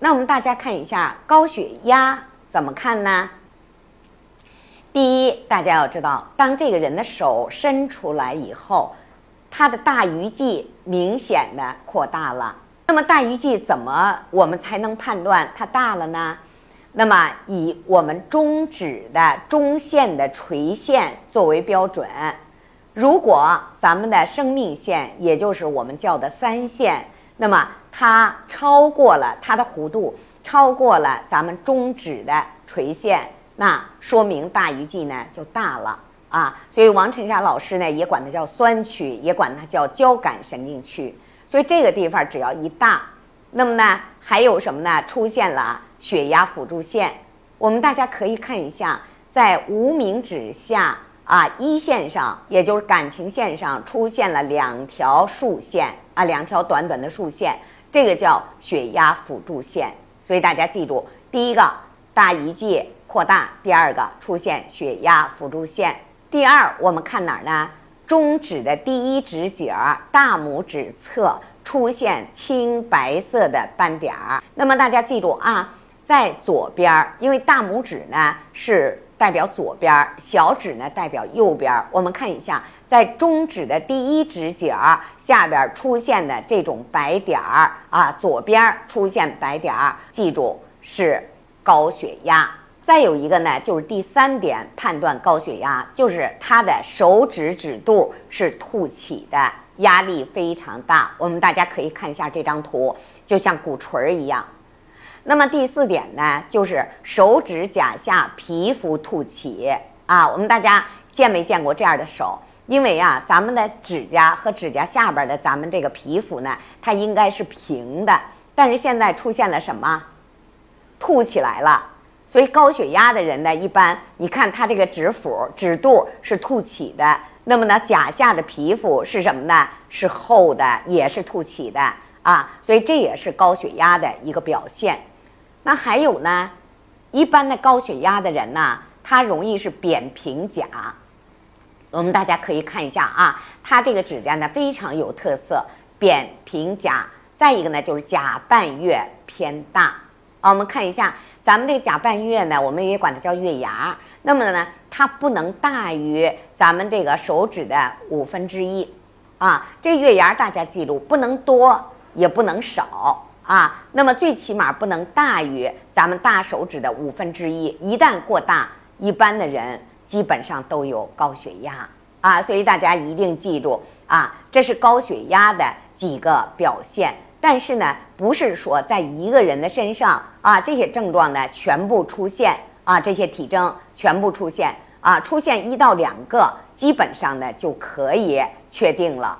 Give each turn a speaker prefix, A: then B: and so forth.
A: 那我们大家看一下高血压怎么看呢？第一，大家要知道，当这个人的手伸出来以后，他的大鱼际明显的扩大了。那么大鱼际怎么我们才能判断它大了呢？那么以我们中指的中线的垂线作为标准，如果咱们的生命线，也就是我们叫的三线，那么它超过了它的弧度，超过了咱们中指的垂线。那说明大鱼际呢就大了啊，所以王晨霞老师呢也管它叫酸区，也管它叫交感神经区。所以这个地方只要一大，那么呢还有什么呢？出现了血压辅助线。我们大家可以看一下，在无名指下啊一线上，也就是感情线上出现了两条竖线啊，两条短短的竖线，这个叫血压辅助线。所以大家记住，第一个大鱼际。扩大，第二个出现血压辅助线。第二，我们看哪儿呢？中指的第一指节儿，大拇指侧出现青白色的斑点儿。那么大家记住啊，在左边儿，因为大拇指呢是代表左边儿，小指呢代表右边儿。我们看一下，在中指的第一指节儿下边出现的这种白点儿啊，左边出现白点儿，记住是高血压。再有一个呢，就是第三点判断高血压，就是他的手指指肚是凸起的，压力非常大。我们大家可以看一下这张图，就像鼓槌一样。那么第四点呢，就是手指甲下皮肤凸起啊。我们大家见没见过这样的手？因为啊，咱们的指甲和指甲下边的咱们这个皮肤呢，它应该是平的，但是现在出现了什么？凸起来了。所以高血压的人呢，一般你看他这个指腹、指肚是凸起的，那么呢，甲下的皮肤是什么呢？是厚的，也是凸起的啊。所以这也是高血压的一个表现。那还有呢，一般的高血压的人呢，他容易是扁平甲。我们大家可以看一下啊，他这个指甲呢非常有特色，扁平甲。再一个呢，就是甲半月偏大。啊，我们看一下，咱们这甲半月呢，我们也管它叫月牙。那么呢，它不能大于咱们这个手指的五分之一。啊，这月牙大家记住，不能多，也不能少啊。那么最起码不能大于咱们大手指的五分之一。一旦过大，一般的人基本上都有高血压啊。所以大家一定记住啊，这是高血压的几个表现。但是呢，不是说在一个人的身上啊，这些症状呢全部出现啊，这些体征全部出现啊，出现一到两个，基本上呢就可以确定了。